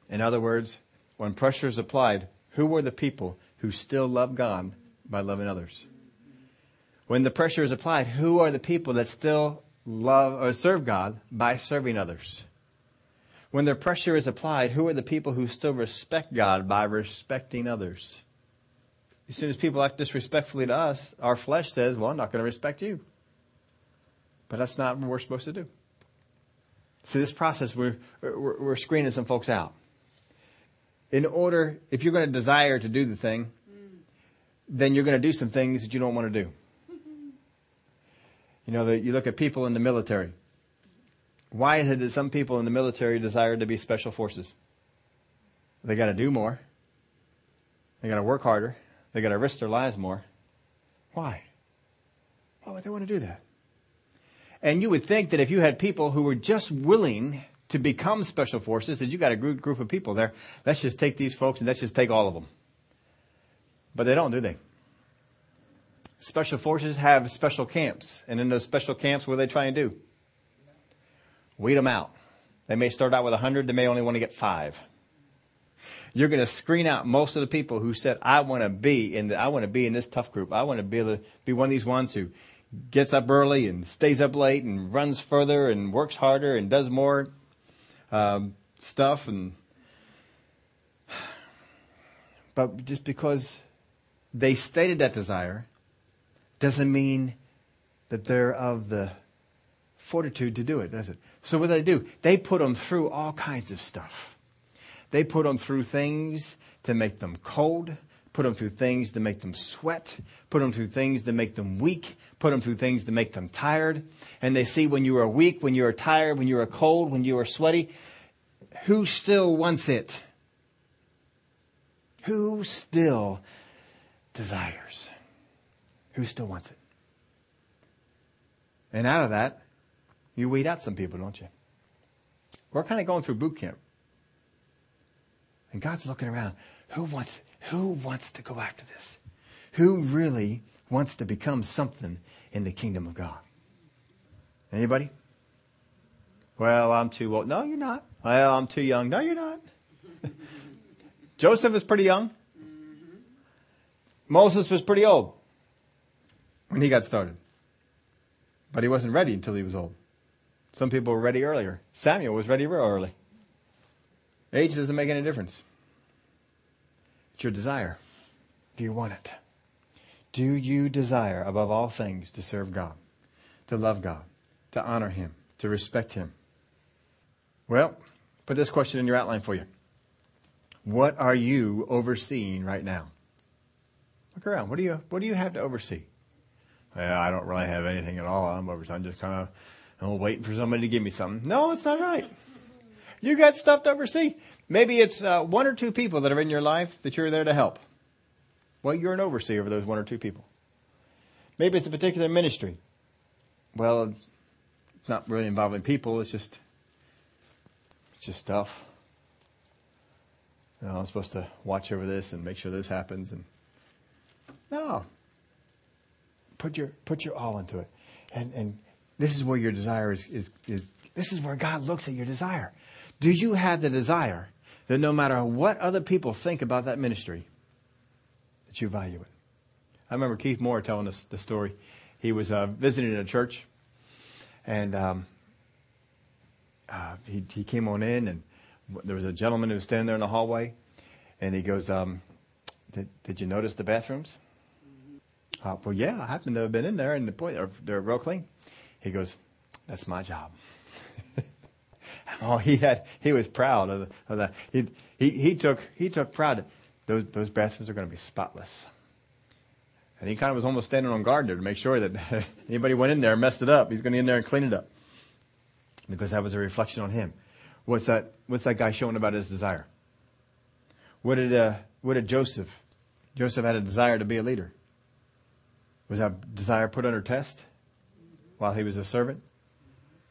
In other words, when pressure is applied, who were the people who still love God by loving others? When the pressure is applied, who are the people that still love or serve God by serving others? When the pressure is applied, who are the people who still respect God by respecting others? As soon as people act disrespectfully to us, our flesh says, well, I'm not going to respect you. But that's not what we're supposed to do. See, this process, we're, we're, we're screening some folks out. In order, if you're going to desire to do the thing, then you're going to do some things that you don't want to do. You know, the, you look at people in the military. Why is it that some people in the military desire to be special forces? They got to do more. They got to work harder. They got to risk their lives more. Why? Why would they want to do that? And you would think that if you had people who were just willing to become special forces, that you got a group, group of people there. Let's just take these folks and let's just take all of them. But they don't, do they? Special forces have special camps. And in those special camps, what do they try and do? Weed them out. They may start out with 100, they may only want to get five. You're going to screen out most of the people who said, I want to be in the, I want to be in this tough group. I want to be able to be one of these ones who gets up early and stays up late and runs further and works harder and does more. Um, stuff and but just because they stated that desire doesn't mean that they're of the fortitude to do it, does it? So what do they do? They put them through all kinds of stuff. They put them through things to make them cold, put them through things to make them sweat, put them through things to make them weak, put them through things to make them tired. And they see when you are weak, when you are tired, when you are cold, when you are sweaty, who still wants it? Who still desires? Who still wants it? And out of that, you weed out some people, don't you? We're kind of going through boot camp. And God's looking around. Who wants, who wants to go after this? Who really wants to become something in the kingdom of God? Anybody? Well, I'm too old. No, you're not. Well, I'm too young. No, you're not. Joseph is pretty young. Moses was pretty old when he got started. But he wasn't ready until he was old. Some people were ready earlier. Samuel was ready real early. Age doesn't make any difference. It's your desire. Do you want it? Do you desire above all things to serve God, to love God, to honor Him, to respect Him? Well, put this question in your outline for you. What are you overseeing right now? Look around. What do you What do you have to oversee? Well, I don't really have anything at all. I'm over. I'm just kind of I'm waiting for somebody to give me something. No, it's not right. You got stuff to oversee. Maybe it's uh, one or two people that are in your life that you're there to help. Well, you're an overseer of those one or two people. Maybe it's a particular ministry. Well, it's not really involving people. It's just, it's just stuff. You know, I'm supposed to watch over this and make sure this happens. And no, put your put your all into it, and and this is where your desire is is is. This is where God looks at your desire. Do you have the desire that no matter what other people think about that ministry, that you value it? I remember Keith Moore telling us the story. He was uh, visiting a church, and um, uh, he he came on in, and there was a gentleman who was standing there in the hallway, and he goes, um, did, "Did you notice the bathrooms?" Uh, well, yeah, I happen to have been in there, and the boy, they're, they're real clean. He goes, "That's my job." Oh, he had he was proud of, the, of that. He, he he took he took pride. Those those bathrooms are going to be spotless. And he kind of was almost standing on guard there to make sure that anybody went in there and messed it up. He's going to in there and clean it up because that was a reflection on him. What's that? What's that guy showing about his desire? What did uh, what did Joseph? Joseph had a desire to be a leader. Was that desire put under test while he was a servant,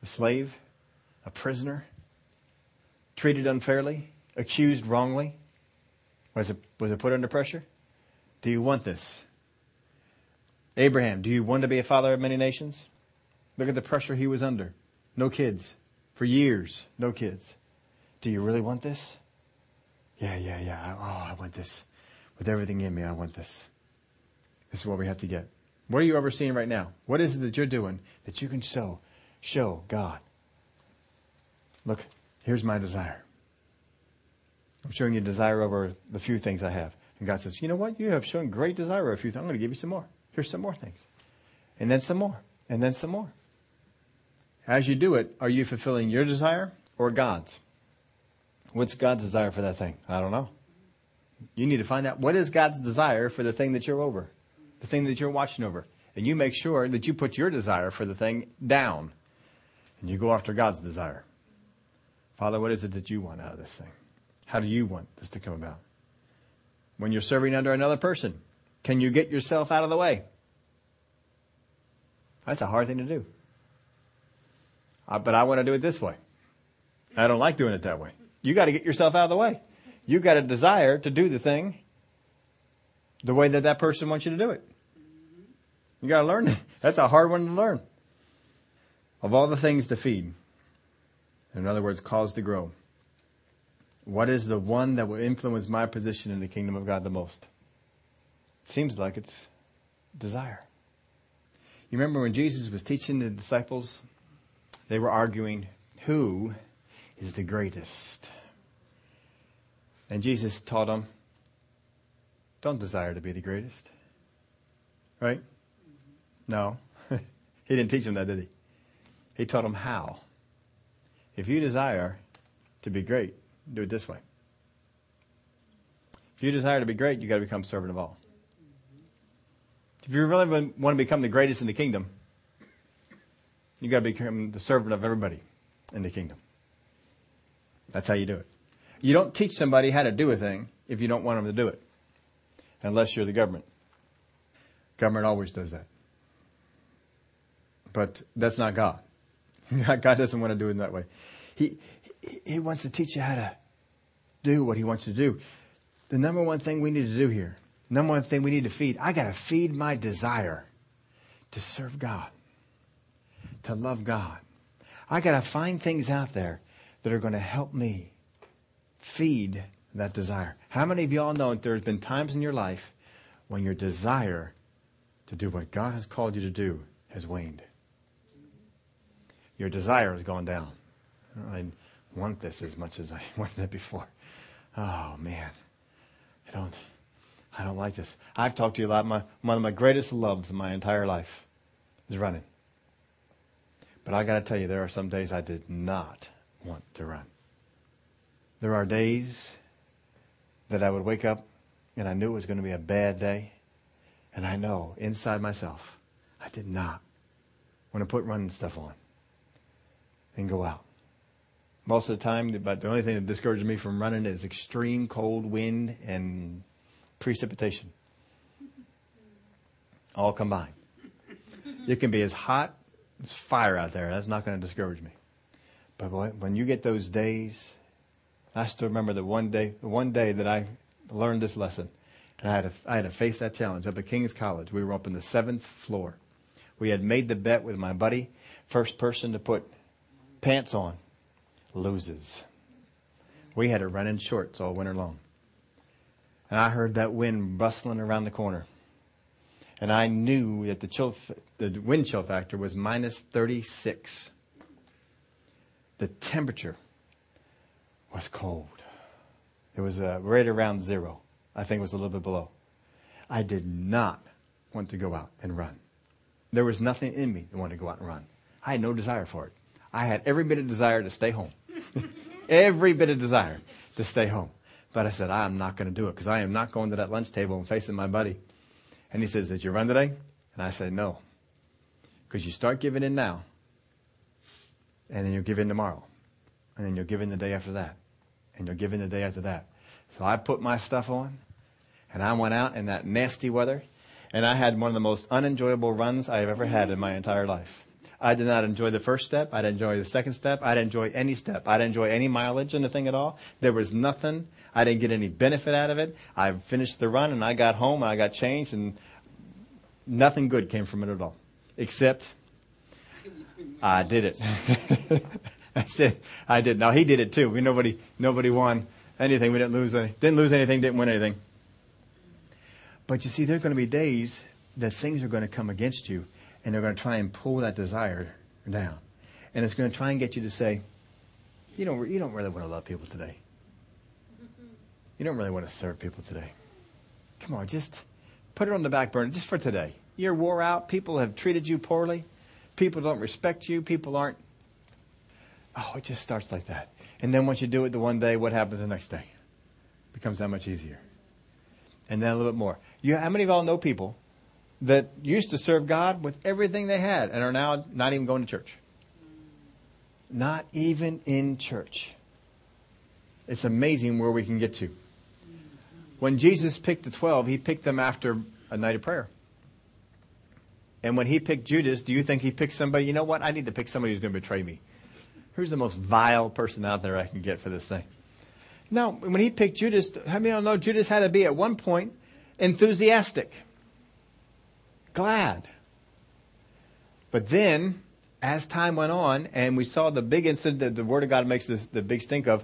a slave, a prisoner, treated unfairly, accused wrongly? Was it was it put under pressure? Do you want this? Abraham, do you want to be a father of many nations? Look at the pressure he was under. No kids. For years, no kids. Do you really want this? Yeah, yeah, yeah. Oh, I want this. With everything in me, I want this. This is what we have to get. What are you overseeing right now? What is it that you're doing that you can show, show God? Look, here's my desire. I'm showing you desire over the few things I have. And God says, you know what? You have shown great desire over a few things. I'm going to give you some more. Here's some more things. And then some more. And then some more. As you do it, are you fulfilling your desire or God's? What's God's desire for that thing? I don't know. You need to find out what is God's desire for the thing that you're over, the thing that you're watching over. And you make sure that you put your desire for the thing down and you go after God's desire. Father, what is it that you want out of this thing? How do you want this to come about? When you're serving under another person, can you get yourself out of the way? That's a hard thing to do. But I want to do it this way. I don't like doing it that way. You got to get yourself out of the way. You got a desire to do the thing the way that that person wants you to do it. You got to learn. That's a hard one to learn. Of all the things to feed, in other words, cause to grow, what is the one that will influence my position in the kingdom of God the most? It seems like it's desire. You remember when Jesus was teaching the disciples they were arguing who is the greatest. And Jesus taught them, don't desire to be the greatest. Right? No. he didn't teach them that, did he? He taught them how. If you desire to be great, do it this way. If you desire to be great, you got to become servant of all. If you really want to become the greatest in the kingdom, you got to become the servant of everybody in the kingdom. That's how you do it. You don't teach somebody how to do a thing if you don't want them to do it, unless you're the government. Government always does that. But that's not God. God doesn't want to do it that way. He, he wants to teach you how to do what he wants to do. The number one thing we need to do here, number one thing we need to feed, I got to feed my desire to serve God, to love God. I got to find things out there that are going to help me feed that desire. How many of y'all know that there's been times in your life when your desire to do what God has called you to do has waned? Your desire has gone down. I want this as much as I wanted it before. Oh man, I don't, I don't like this. I've talked to you a lot. My, one of my greatest loves in my entire life is running. But I got to tell you, there are some days I did not want to run. There are days that I would wake up and I knew it was going to be a bad day. And I know inside myself, I did not want to put running stuff on and go out. Most of the time, but the only thing that discourages me from running is extreme cold wind and precipitation. All combined. It can be as hot as fire out there. That's not going to discourage me. But when you get those days, I still remember the one day, the one day that I learned this lesson, and I had to, I had to face that challenge up at King's College. We were up in the seventh floor. We had made the bet with my buddy, first person to put pants on loses. We had to run in shorts all winter long. And I heard that wind rustling around the corner. And I knew that the, chill, the wind chill factor was minus 36. The temperature was cold. It was uh, right around zero. I think it was a little bit below. I did not want to go out and run. There was nothing in me that wanted to go out and run. I had no desire for it. I had every bit of desire to stay home. every bit of desire to stay home. But I said, I am not going to do it because I am not going to that lunch table and facing my buddy. And he says, Did you run today? And I said, No. Because you start giving in now, and then you'll give in tomorrow, and then you'll give in the day after that, and you'll give in the day after that. So I put my stuff on, and I went out in that nasty weather, and I had one of the most unenjoyable runs I have ever had in my entire life. I did not enjoy the first step. I didn't enjoy the second step. I didn't enjoy any step. I didn't enjoy any mileage in the thing at all. There was nothing. I didn't get any benefit out of it. I finished the run and I got home and I got changed and nothing good came from it at all. Except I did it. I said I did. Now he did it too. We nobody nobody won anything. We didn't lose any, didn't lose anything, didn't win anything. But you see, there are going to be days that things are going to come against you and they're going to try and pull that desire down. And it's going to try and get you to say, you don't, you don't really want to love people today. You don't really want to serve people today. Come on, just put it on the back burner just for today. You're wore out. People have treated you poorly. People don't respect you. People aren't. Oh, it just starts like that. And then once you do it the one day, what happens the next day? It becomes that much easier. And then a little bit more. You, how many of y'all know people that used to serve God with everything they had and are now not even going to church. Not even in church. It's amazing where we can get to. When Jesus picked the 12, he picked them after a night of prayer. And when he picked Judas, do you think he picked somebody, you know what? I need to pick somebody who's going to betray me. Who's the most vile person out there I can get for this thing? Now, when he picked Judas, how many of you know Judas had to be at one point enthusiastic? Glad. But then, as time went on, and we saw the big incident that the Word of God makes this, the big stink of,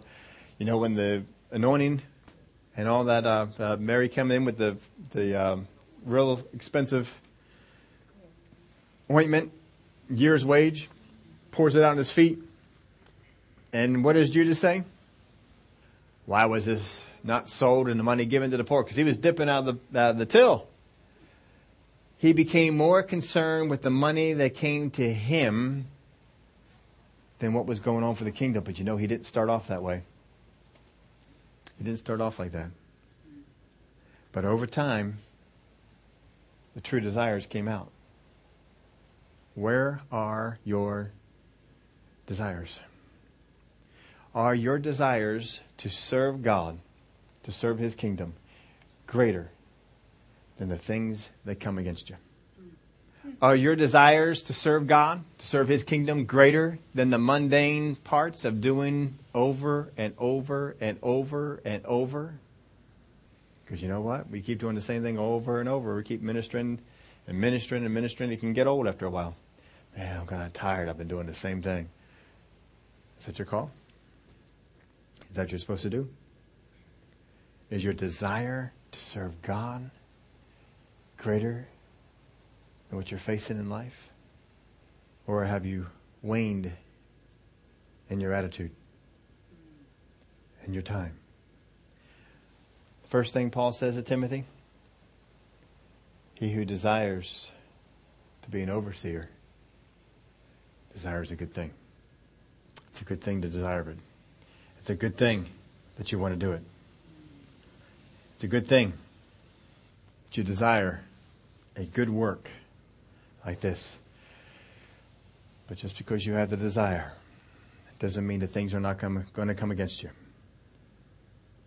you know, when the anointing and all that, uh, uh, Mary came in with the the um, real expensive ointment, year's wage, pours it out on his feet. And what does Judas say? Why was this not sold and the money given to the poor because he was dipping out of the, the till. He became more concerned with the money that came to him than what was going on for the kingdom. But you know, he didn't start off that way. He didn't start off like that. But over time, the true desires came out. Where are your desires? Are your desires to serve God, to serve His kingdom, greater than the things that come against you? Are your desires to serve God, to serve His kingdom, greater than the mundane parts of doing over and over and over and over? Because you know what? We keep doing the same thing over and over. We keep ministering and ministering and ministering. It can get old after a while. Man, I'm kind of tired. I've been doing the same thing. Is that your call? Is that what you're supposed to do? Is your desire to serve God greater than what you're facing in life? Or have you waned in your attitude and your time? First thing Paul says to Timothy He who desires to be an overseer desires a good thing. It's a good thing to desire it. It's a good thing that you want to do it. It's a good thing that you desire a good work like this. But just because you have the desire, it doesn't mean that things are not come, going to come against you.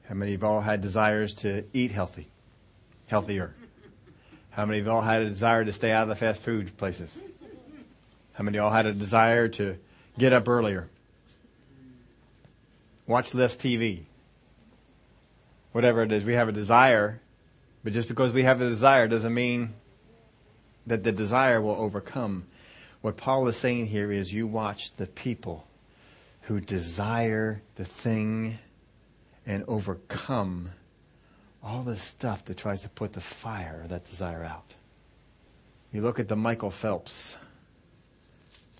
How many of you all had desires to eat healthy, healthier? How many of you all had a desire to stay out of the fast food places? How many of you all had a desire to get up earlier? watch less TV. Whatever it is, we have a desire, but just because we have the desire doesn't mean that the desire will overcome. What Paul is saying here is you watch the people who desire the thing and overcome all the stuff that tries to put the fire of that desire out. You look at the Michael Phelps.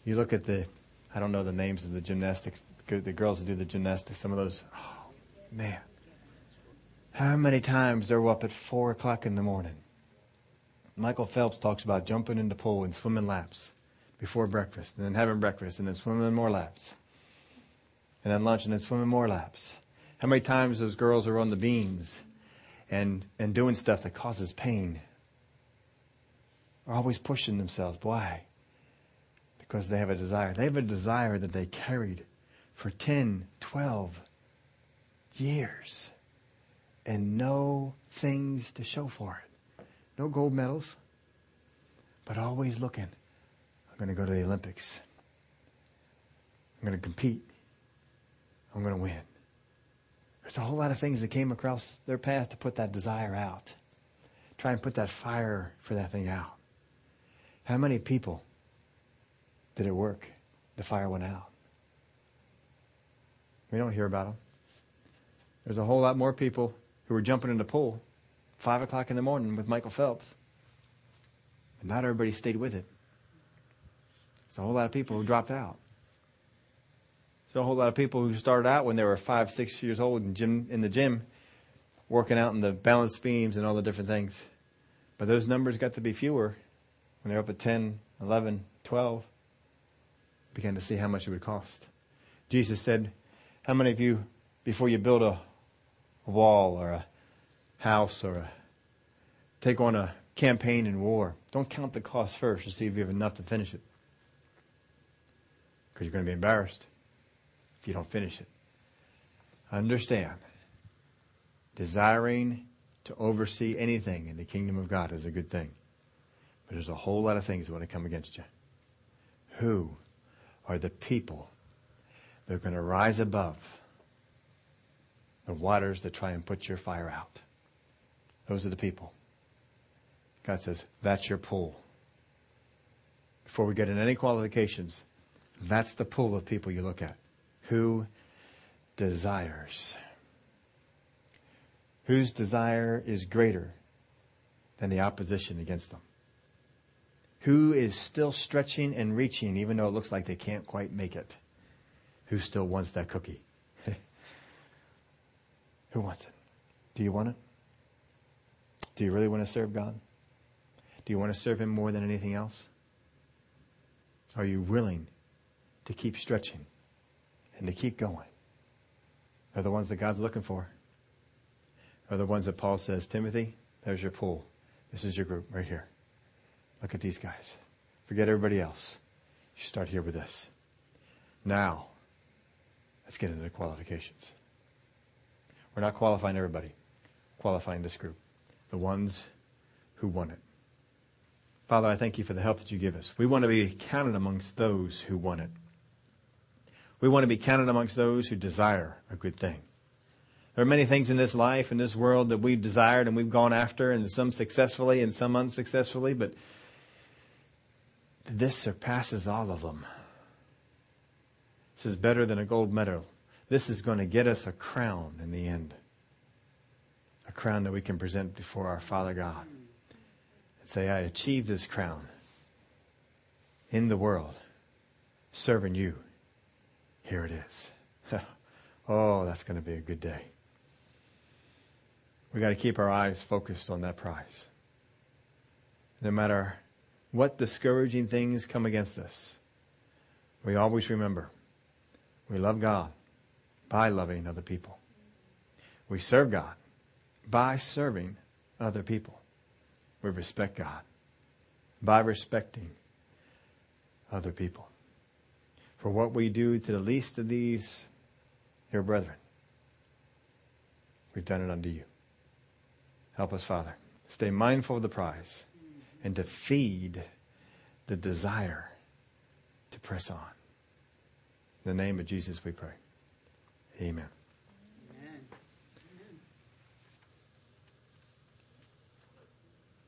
You look at the, I don't know the names of the gymnastics the girls who do the gymnastics, some of those, oh, man. How many times they're up at 4 o'clock in the morning? Michael Phelps talks about jumping in the pool and swimming laps before breakfast, and then having breakfast, and then swimming more laps. And then lunch, and then swimming more laps. How many times those girls are on the beams and, and doing stuff that causes pain? Are always pushing themselves. Why? Because they have a desire. They have a desire that they carried for 10, 12 years and no things to show for it. No gold medals, but always looking. I'm going to go to the Olympics. I'm going to compete. I'm going to win. There's a whole lot of things that came across their path to put that desire out. Try and put that fire for that thing out. How many people did it work? The fire went out. We don't hear about them. There's a whole lot more people who were jumping in the pool five o'clock in the morning with Michael Phelps. And not everybody stayed with it. It's a whole lot of people who dropped out. There's a whole lot of people who started out when they were five, six years old in, gym, in the gym, working out in the balance beams and all the different things. But those numbers got to be fewer when they're up at 10, 11, 12. Began to see how much it would cost. Jesus said, how many of you, before you build a wall or a house or a, take on a campaign in war, don't count the cost first to see if you have enough to finish it? Because you're going to be embarrassed if you don't finish it. Understand, desiring to oversee anything in the kingdom of God is a good thing. But there's a whole lot of things that want to come against you. Who are the people they're going to rise above the waters that try and put your fire out. Those are the people. God says, that's your pool. Before we get in any qualifications, that's the pool of people you look at. Who desires? Whose desire is greater than the opposition against them? Who is still stretching and reaching even though it looks like they can't quite make it? who still wants that cookie? who wants it? Do you want it? Do you really want to serve God? Do you want to serve Him more than anything else? Are you willing to keep stretching and to keep going? Are the ones that God's looking for? Are the ones that Paul says, Timothy, there's your pool. This is your group right here. Look at these guys. Forget everybody else. You start here with this. Now, let's get into the qualifications. We're not qualifying everybody, qualifying this group, the ones who want it. Father, I thank you for the help that you give us. We want to be counted amongst those who want it. We want to be counted amongst those who desire a good thing. There are many things in this life, in this world, that we've desired and we've gone after, and some successfully and some unsuccessfully, but this surpasses all of them. This is better than a gold medal. This is going to get us a crown in the end. Crown that we can present before our Father God and say, I achieved this crown in the world, serving you. Here it is. oh, that's going to be a good day. We got to keep our eyes focused on that prize. No matter what discouraging things come against us, we always remember we love God by loving other people. We serve God by serving other people. We respect God by respecting other people. For what we do to the least of these, your brethren, we've done it unto you. Help us, Father. Stay mindful of the prize and to feed the desire to press on. In the name of Jesus we pray. Amen.